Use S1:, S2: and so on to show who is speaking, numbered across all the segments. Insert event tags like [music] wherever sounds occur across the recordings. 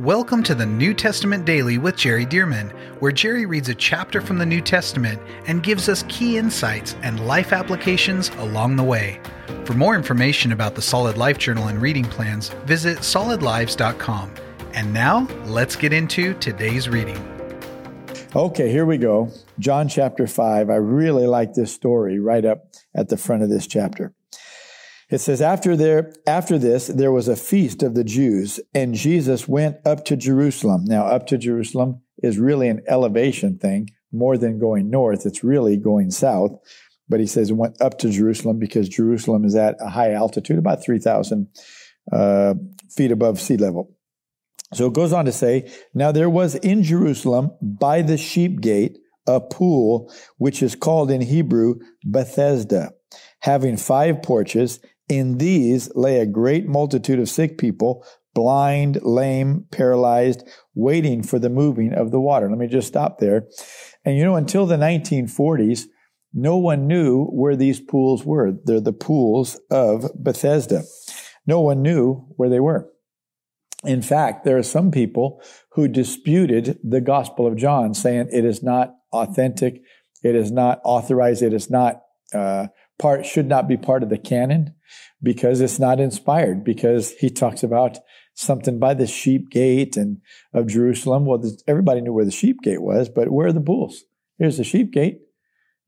S1: Welcome to the New Testament Daily with Jerry Dirmann, where Jerry reads a chapter from the New Testament and gives us key insights and life applications along the way. For more information about the Solid Life Journal and reading plans, visit solidlives.com. And now, let's get into today's reading.
S2: Okay, here we go. John chapter 5. I really like this story right up at the front of this chapter. It says, after there, after this, there was a feast of the Jews, and Jesus went up to Jerusalem. Now, up to Jerusalem is really an elevation thing more than going north. It's really going south. But he says went up to Jerusalem because Jerusalem is at a high altitude, about 3,000 uh, feet above sea level. So it goes on to say, now there was in Jerusalem by the sheep gate a pool, which is called in Hebrew Bethesda, having five porches in these lay a great multitude of sick people, blind, lame, paralyzed, waiting for the moving of the water. Let me just stop there. And you know, until the 1940s, no one knew where these pools were. They're the pools of Bethesda. No one knew where they were. In fact, there are some people who disputed the Gospel of John, saying it is not authentic, it is not authorized, it is not uh, part should not be part of the canon because it's not inspired because he talks about something by the sheep gate and of Jerusalem. Well, everybody knew where the sheep gate was, but where are the bulls? Here's the sheep gate.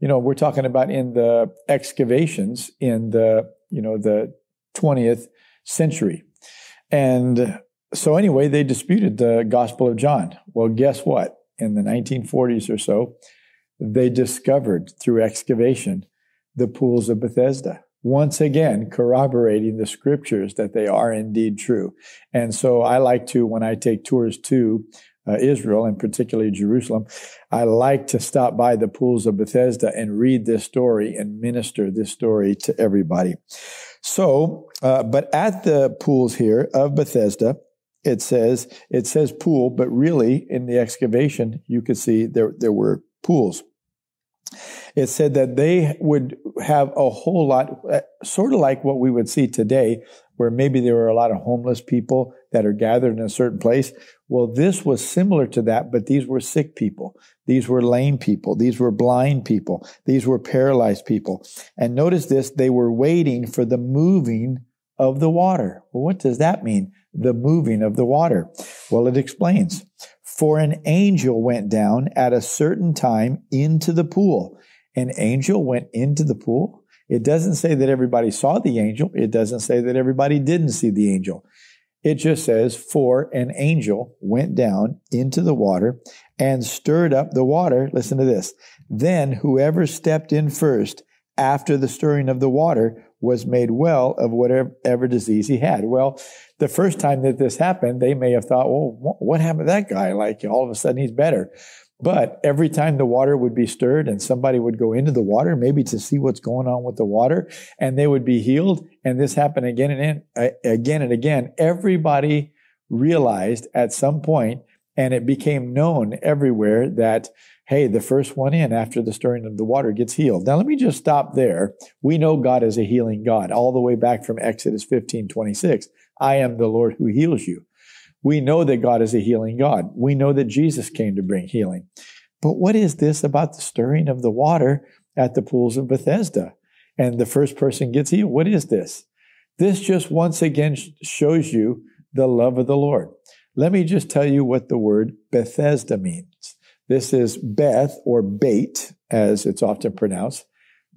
S2: You know, we're talking about in the excavations in the, you know, the 20th century. And so anyway, they disputed the Gospel of John. Well, guess what? In the 1940s or so, they discovered through excavation the pools of Bethesda. Once again, corroborating the scriptures that they are indeed true. And so I like to, when I take tours to uh, Israel and particularly Jerusalem, I like to stop by the pools of Bethesda and read this story and minister this story to everybody. So, uh, but at the pools here of Bethesda, it says it says pool, but really in the excavation you could see there there were pools it said that they would have a whole lot, uh, sort of like what we would see today, where maybe there were a lot of homeless people that are gathered in a certain place. Well, this was similar to that, but these were sick people. These were lame people. These were blind people. These were paralyzed people. And notice this, they were waiting for the moving of the water. Well, what does that mean? The moving of the water. Well, it explains. For an angel went down at a certain time into the pool. An angel went into the pool. It doesn't say that everybody saw the angel. It doesn't say that everybody didn't see the angel. It just says, for an angel went down into the water and stirred up the water. Listen to this. Then whoever stepped in first after the stirring of the water was made well of whatever disease he had. Well, the first time that this happened, they may have thought, well, what happened to that guy? Like all of a sudden he's better. But every time the water would be stirred and somebody would go into the water, maybe to see what's going on with the water, and they would be healed, and this happened again and again and again, everybody realized at some point, and it became known everywhere that hey, the first one in after the stirring of the water gets healed. Now, let me just stop there. We know God is a healing God, all the way back from Exodus 15 26. I am the Lord who heals you. We know that God is a healing God. We know that Jesus came to bring healing. But what is this about the stirring of the water at the pools of Bethesda? And the first person gets healed. What is this? This just once again shows you the love of the Lord. Let me just tell you what the word Bethesda means. This is Beth or Beit, as it's often pronounced,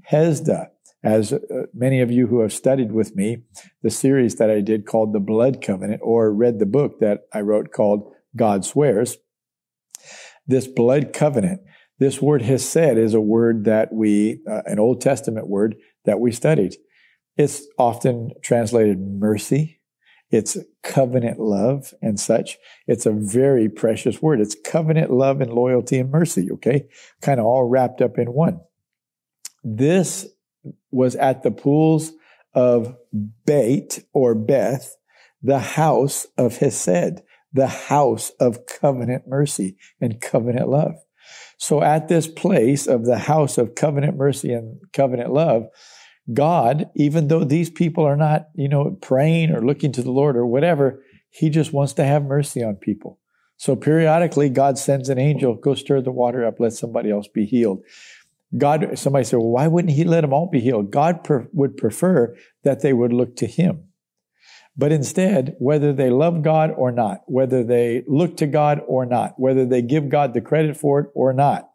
S2: Hesda, as uh, many of you who have studied with me the series that I did called The Blood Covenant, or read the book that I wrote called God Swears. This blood covenant, this word hesed is a word that we, uh, an Old Testament word that we studied. It's often translated mercy it's covenant love and such. It's a very precious word. It's covenant love and loyalty and mercy, okay? Kind of all wrapped up in one. This was at the pools of Beit or Beth, the house of Hesed, the house of covenant mercy and covenant love. So at this place of the house of covenant mercy and covenant love, God, even though these people are not, you know, praying or looking to the Lord or whatever, He just wants to have mercy on people. So periodically, God sends an angel, go stir the water up, let somebody else be healed. God, somebody said, well, why wouldn't he let them all be healed? God per, would prefer that they would look to him. But instead, whether they love God or not, whether they look to God or not, whether they give God the credit for it or not,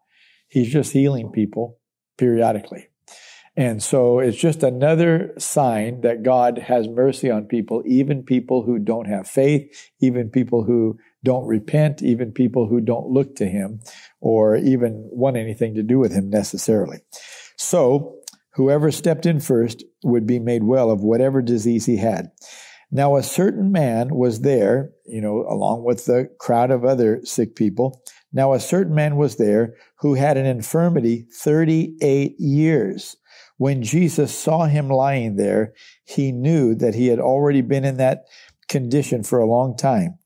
S2: he's just healing people periodically. And so it's just another sign that God has mercy on people, even people who don't have faith, even people who don't repent, even people who don't look to him or even want anything to do with him necessarily. So whoever stepped in first would be made well of whatever disease he had. Now, a certain man was there, you know, along with the crowd of other sick people. Now, a certain man was there who had an infirmity 38 years. When Jesus saw him lying there, he knew that he had already been in that condition for a long time.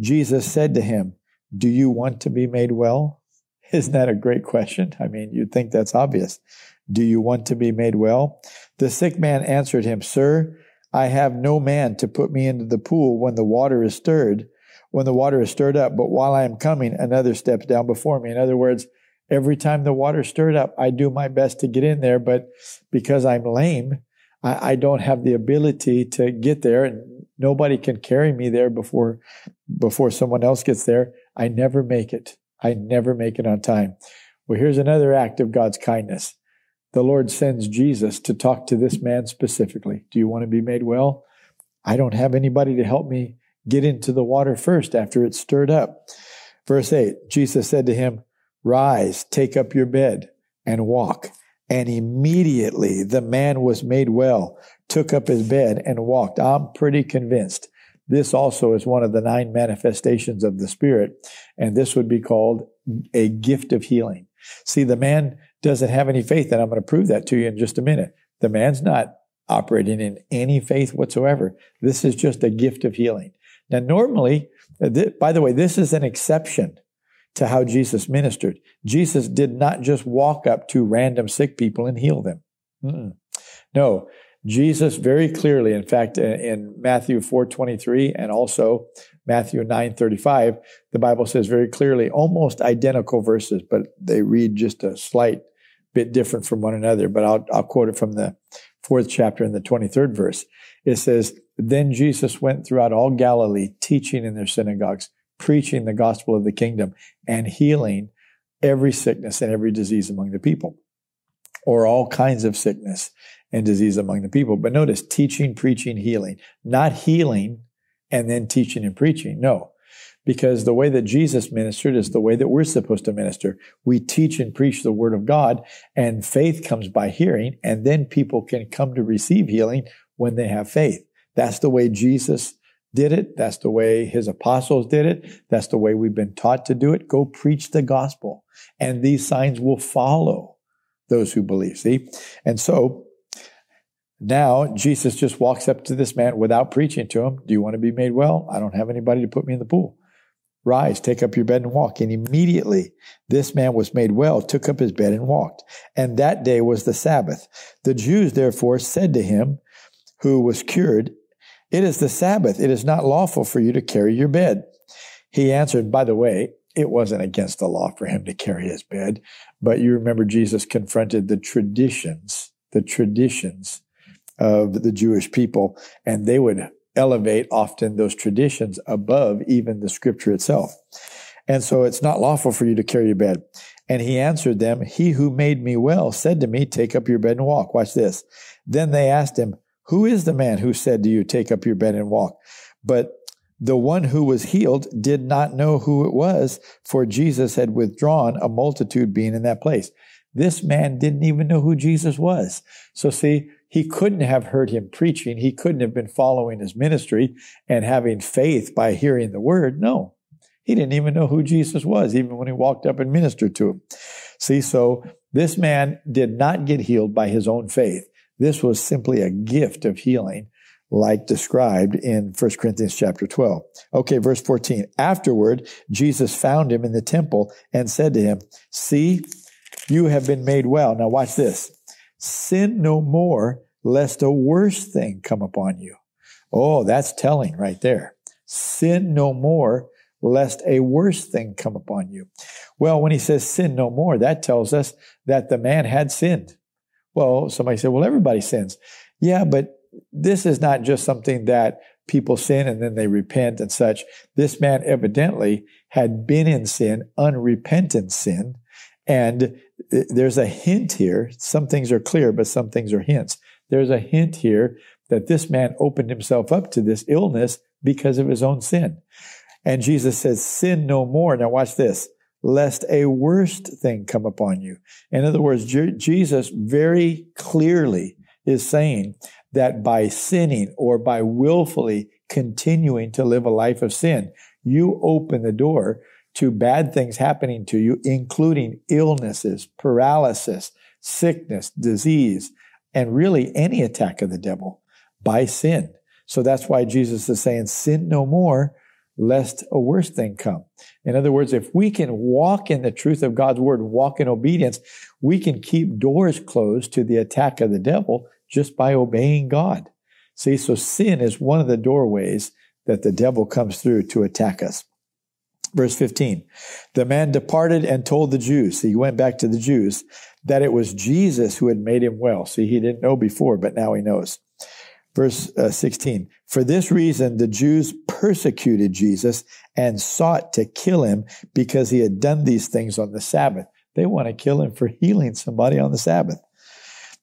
S2: Jesus said to him, Do you want to be made well? [laughs] Isn't that a great question? I mean, you'd think that's obvious. Do you want to be made well? The sick man answered him, Sir, I have no man to put me into the pool when the water is stirred, when the water is stirred up, but while I am coming, another steps down before me. In other words, every time the water stirred up, I do my best to get in there, but because I'm lame, I, I don't have the ability to get there, and nobody can carry me there before before someone else gets there. I never make it. I never make it on time. Well, here's another act of God's kindness. The Lord sends Jesus to talk to this man specifically. Do you want to be made well? I don't have anybody to help me get into the water first after it's stirred up. Verse 8 Jesus said to him, Rise, take up your bed, and walk. And immediately the man was made well, took up his bed, and walked. I'm pretty convinced this also is one of the nine manifestations of the Spirit, and this would be called a gift of healing. See, the man doesn't have any faith, and I'm going to prove that to you in just a minute. The man's not operating in any faith whatsoever. This is just a gift of healing. Now, normally, uh, by the way, this is an exception to how Jesus ministered. Jesus did not just walk up to random sick people and heal them. Mm-mm. No, Jesus very clearly, in fact, in Matthew 4:23 and also Matthew 9:35, the Bible says very clearly, almost identical verses, but they read just a slight bit different from one another. But I'll, I'll quote it from the fourth chapter in the 23rd verse. It says, Then Jesus went throughout all Galilee, teaching in their synagogues, preaching the gospel of the kingdom, and healing every sickness and every disease among the people, or all kinds of sickness and disease among the people. But notice teaching, preaching, healing, not healing and then teaching and preaching. No, because the way that Jesus ministered is the way that we're supposed to minister. We teach and preach the word of God and faith comes by hearing and then people can come to receive healing when they have faith. That's the way Jesus did it. That's the way his apostles did it. That's the way we've been taught to do it. Go preach the gospel and these signs will follow those who believe. See? And so now, Jesus just walks up to this man without preaching to him. Do you want to be made well? I don't have anybody to put me in the pool. Rise, take up your bed and walk. And immediately this man was made well, took up his bed and walked. And that day was the Sabbath. The Jews therefore said to him, who was cured, It is the Sabbath. It is not lawful for you to carry your bed. He answered, By the way, it wasn't against the law for him to carry his bed, but you remember Jesus confronted the traditions, the traditions of the Jewish people, and they would elevate often those traditions above even the scripture itself. And so it's not lawful for you to carry your bed. And he answered them, He who made me well said to me, Take up your bed and walk. Watch this. Then they asked him, Who is the man who said to you, Take up your bed and walk? But the one who was healed did not know who it was, for Jesus had withdrawn, a multitude being in that place. This man didn't even know who Jesus was. So see, he couldn't have heard him preaching. He couldn't have been following his ministry and having faith by hearing the word. No, he didn't even know who Jesus was, even when he walked up and ministered to him. See, so this man did not get healed by his own faith. This was simply a gift of healing, like described in 1 Corinthians chapter 12. Okay, verse 14. Afterward, Jesus found him in the temple and said to him, See, you have been made well. Now watch this. Sin no more, lest a worse thing come upon you. Oh, that's telling right there. sin no more, lest a worse thing come upon you. Well, when he says sin no more, that tells us that the man had sinned. Well, somebody said, well, everybody sins. Yeah, but this is not just something that people sin and then they repent and such. This man evidently had been in sin, unrepentant sin. And there's a hint here. Some things are clear, but some things are hints. There's a hint here that this man opened himself up to this illness because of his own sin. And Jesus says, sin no more. Now watch this. Lest a worst thing come upon you. In other words, Jesus very clearly is saying that by sinning or by willfully continuing to live a life of sin, you open the door to bad things happening to you, including illnesses, paralysis, sickness, disease, and really any attack of the devil by sin. So that's why Jesus is saying, sin no more, lest a worse thing come. In other words, if we can walk in the truth of God's word, walk in obedience, we can keep doors closed to the attack of the devil just by obeying God. See, so sin is one of the doorways that the devil comes through to attack us. Verse 15, the man departed and told the Jews, see, he went back to the Jews, that it was Jesus who had made him well. See, he didn't know before, but now he knows. Verse uh, 16, for this reason, the Jews persecuted Jesus and sought to kill him because he had done these things on the Sabbath. They want to kill him for healing somebody on the Sabbath.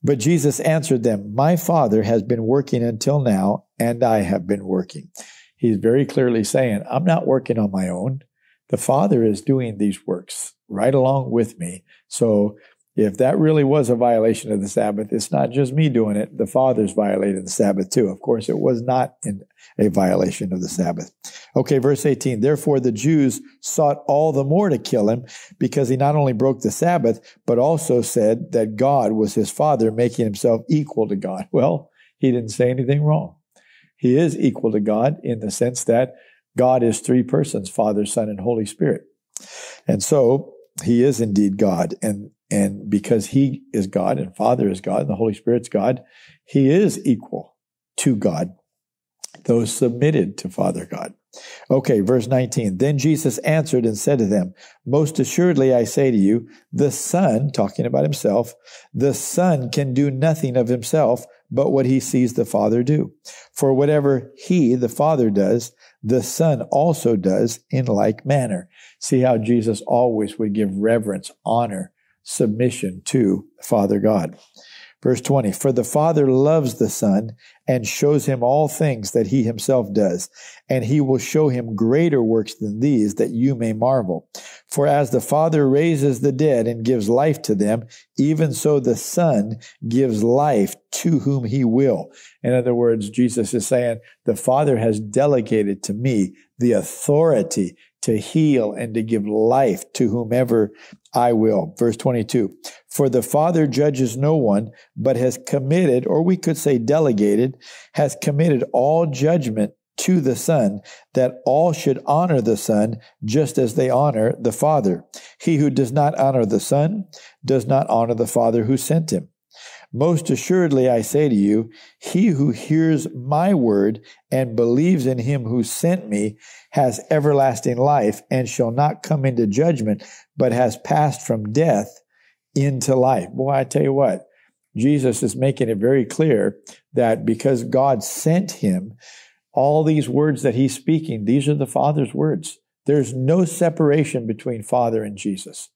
S2: But Jesus answered them, My Father has been working until now, and I have been working. He's very clearly saying, I'm not working on my own. The Father is doing these works right along with me. So if that really was a violation of the Sabbath, it's not just me doing it. The Father's violated the Sabbath too. Of course, it was not a violation of the Sabbath. Okay, verse 18. Therefore, the Jews sought all the more to kill him because he not only broke the Sabbath, but also said that God was his Father, making himself equal to God. [laughs] Well, he didn't say anything wrong. He is equal to God in the sense that God is three persons, Father, Son, and Holy Spirit. And so he is indeed God. And and because he is God and Father is God and the Holy Spirit's God, he is equal to God, those submitted to Father God. Okay, verse 19. Then Jesus answered and said to them, Most assuredly I say to you, the Son, talking about himself, the Son can do nothing of himself but what he sees the Father do. For whatever he, the Father, does, the Son also does in like manner. See how Jesus always would give reverence, honor, submission to Father God. Verse 20, for the Father loves the Son and shows him all things that he himself does, and he will show him greater works than these that you may marvel. For as the Father raises the dead and gives life to them, even so the Son gives life to whom he will. In other words, Jesus is saying, the Father has delegated to me the authority to heal and to give life to whomever I will. Verse 22. For the Father judges no one, but has committed, or we could say delegated, has committed all judgment to the Son, that all should honor the Son just as they honor the Father. He who does not honor the Son does not honor the Father who sent him. Most assuredly, I say to you, he who hears my word and believes in him who sent me has everlasting life and shall not come into judgment, but has passed from death into life. Boy, I tell you what, Jesus is making it very clear that because God sent him, all these words that he's speaking, these are the Father's words. There's no separation between Father and Jesus.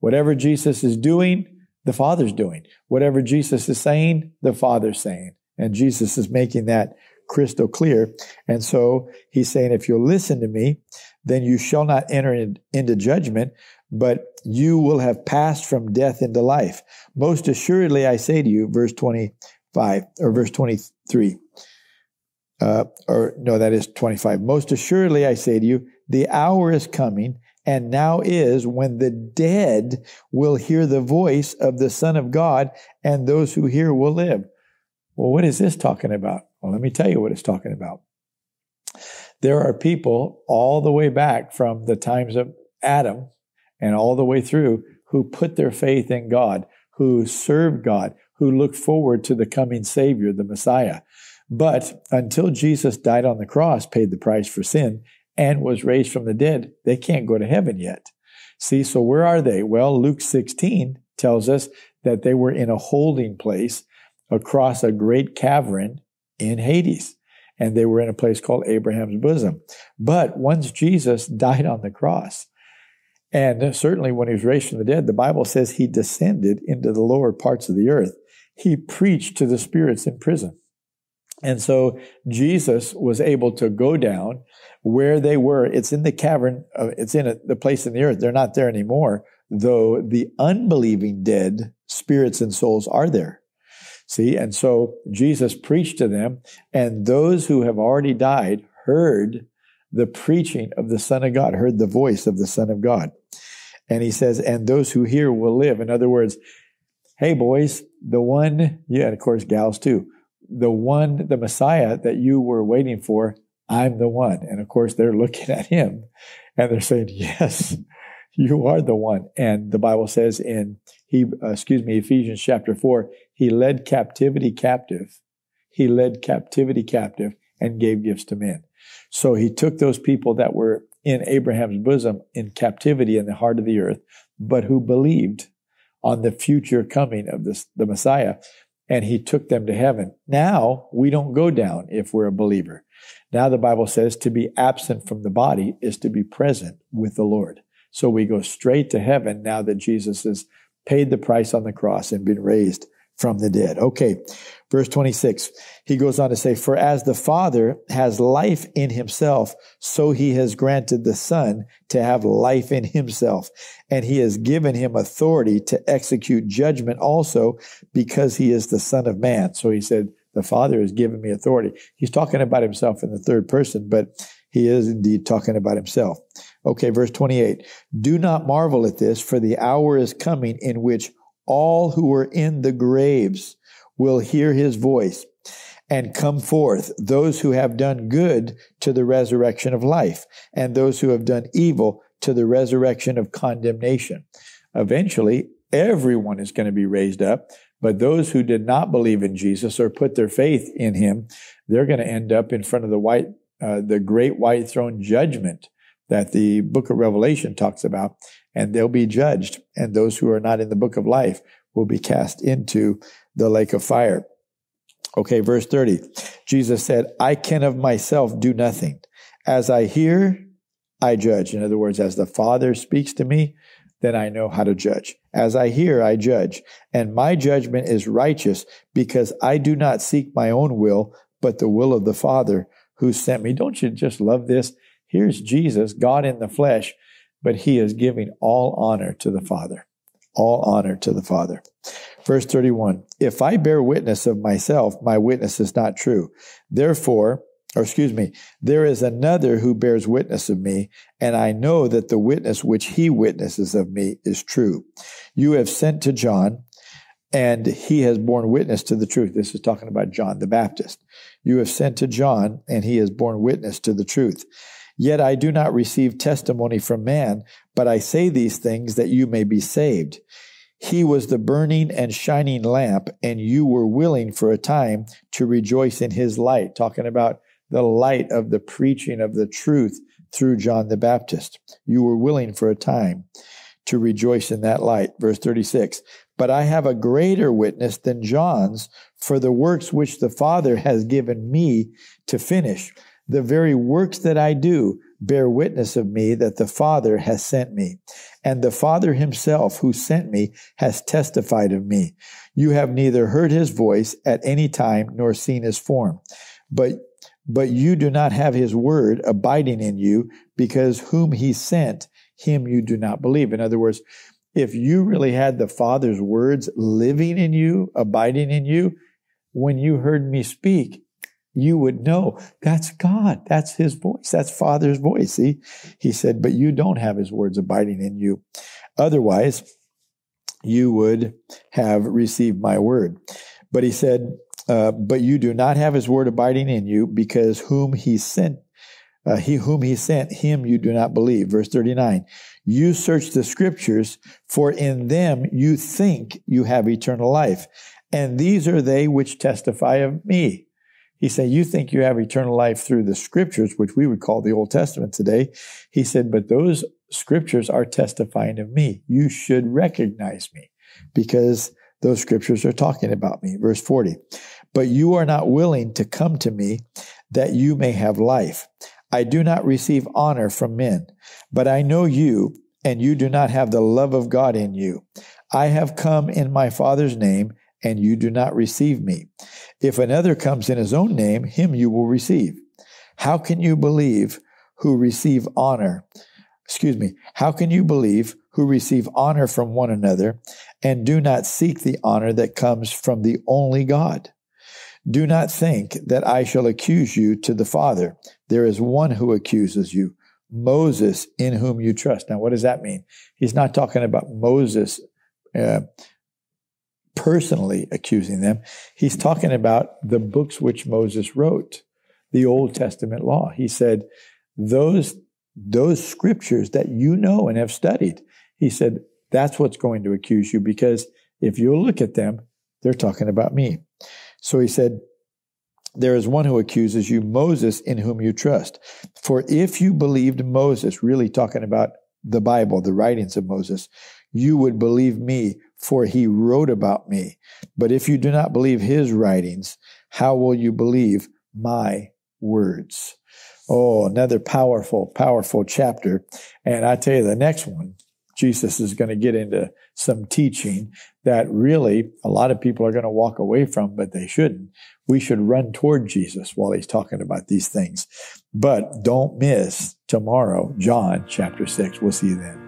S2: Whatever Jesus is doing, the Father's doing. Whatever Jesus is saying, the Father's saying. And Jesus is making that crystal clear. And so he's saying, if you'll listen to me, then you shall not enter in, into judgment, but you will have passed from death into life. Most assuredly, I say to you, verse 25 or verse 23. Uh, or no, that is 25. Most assuredly, I say to you, the hour is coming and now is when the dead will hear the voice of the Son of God, and those who hear will live. Well, what is this talking about? Well, let me tell you what it's talking about. There are people all the way back from the times of Adam and all the way through who put their faith in God, who served God, who looked forward to the coming Savior, the Messiah. But until Jesus died on the cross, paid the price for sin, and was raised from the dead, they can't go to heaven yet. See, so where are they? Well, Luke 16 tells us that they were in a holding place across a great cavern in Hades. And they were in a place called Abraham's bosom. But once Jesus died on the cross, and certainly when he was raised from the dead, the Bible says he descended into the lower parts of the earth. He preached to the spirits in prison. And so Jesus was able to go down where they were. It's in the cavern, uh, it's in a, the place in the earth. They're not there anymore, though the unbelieving dead spirits and souls are there. See, and so Jesus preached to them, and those who have already died heard the preaching of the Son of God, heard the voice of the Son of God. And he says, and those who hear will live. In other words, hey, boys, the one, yeah, and of course, gals too, the one, the Messiah that you were waiting for, I'm the one. And of course, they're looking [laughs] at him and they're saying, yes, you are the one. And the Bible says in he, uh, excuse me, Ephesians chapter four, he led captivity captive. He led captivity captive and gave gifts to men. So he took those people that were in Abraham's bosom in captivity in the heart of the earth, but who believed on the future coming of this, the Messiah, and he took them to heaven. Now we don't go down if we're a believer. Now the Bible says to be absent from the body is to be present with the Lord. So we go straight to heaven now that Jesus has paid the price on the cross and been raised from the dead. Okay. Verse 26. He goes on to say, For as the Father has life in himself, so he has granted the Son to have life in himself. And he has given him authority to execute judgment also because he is the Son of Man. So he said, The Father has given me authority. He's talking about himself in the third person, but he is indeed talking about himself. Okay, verse 28. Do not marvel at this, for the hour is coming in which all who are in the graves will hear his voice and come forth, those who have done good to the resurrection of life, and those who have done evil to the resurrection of condemnation. Eventually, everyone is going to be raised up, but those who did not believe in Jesus or put their faith in him, they're going to end up in front of the white, uh, the great white throne judgment that the book of Revelation talks about, and they'll be judged. And those who are not in the book of life will be cast into the lake of fire. Okay, verse 30. Jesus said, I can of myself do nothing. As I hear, I judge. In other words, as the Father speaks to me, then I know how to judge. As I hear, I judge. And my judgment is righteous because I do not seek my own will, but the will of the Father who sent me. Don't you just love this? Here's Jesus, God in the flesh, but he is giving all honor to the Father. All honor to the Father. Verse 31 If I bear witness of myself, my witness is not true. Therefore, or excuse me, there is another who bears witness of me, and I know that the witness which he witnesses of me is true. You have sent to John, and he has borne witness to the truth. This is talking about John the Baptist. You have sent to John, and he has borne witness to the truth. Yet I do not receive testimony from man, but I say these things that you may be saved. He was the burning and shining lamp, and you were willing for a time to rejoice in his light, talking about the light of the preaching of the truth through John the Baptist. You were willing for a time to rejoice in that light. Verse 36. But I have a greater witness than John's for the works which the Father has given me to finish. The very works that I do bear witness of me that the Father has sent me. And the Father himself who sent me has testified of me. You have neither heard his voice at any time nor seen his form. But but you do not have his word abiding in you because whom he sent, him you do not believe. In other words, if you really had the Father's words living in you, abiding in you, when you heard me speak, you would know that's God. That's his voice. That's Father's voice. See, he said, but you don't have his words abiding in you. Otherwise, you would have received my word. But he said, uh, but you do not have his word abiding in you because whom he sent, uh, he whom he sent, him you do not believe. Verse 39. You search the scriptures, for in them you think you have eternal life. And these are they which testify of me. He said, You think you have eternal life through the scriptures, which we would call the Old Testament today. He said, But those scriptures are testifying of me. You should recognize me because those scriptures are talking about me. Verse 40. But you are not willing to come to me that you may have life. I do not receive honor from men, but I know you, and you do not have the love of God in you. I have come in my Father's name, and you do not receive me. If another comes in his own name, him you will receive. How can you believe who receive honor? Excuse me. How can you believe who receive honor from one another and do not seek the honor that comes from the only God? Do not think that I shall accuse you to the Father. There is one who accuses you, Moses, in whom you trust. Now, what does that mean? He's not talking about Moses uh, personally accusing them. He's talking about the books which Moses wrote, the Old Testament law. He said, those, those scriptures that you know and have studied, he said, that's what's going to accuse you because if you look at them, they're talking about me. So he said, There is one who accuses you, Moses, in whom you trust. For if you believed Moses, really talking about the Bible, the writings of Moses, you would believe me, for he wrote about me. But if you do not believe his writings, how will you believe my words? Oh, another powerful, powerful chapter. And I tell you, the next one, Jesus is going to get into some teaching that really a lot of people are going to walk away from, but they shouldn't. We should run toward Jesus while he's talking about these things. But don't miss tomorrow, John chapter 6. We'll see you then.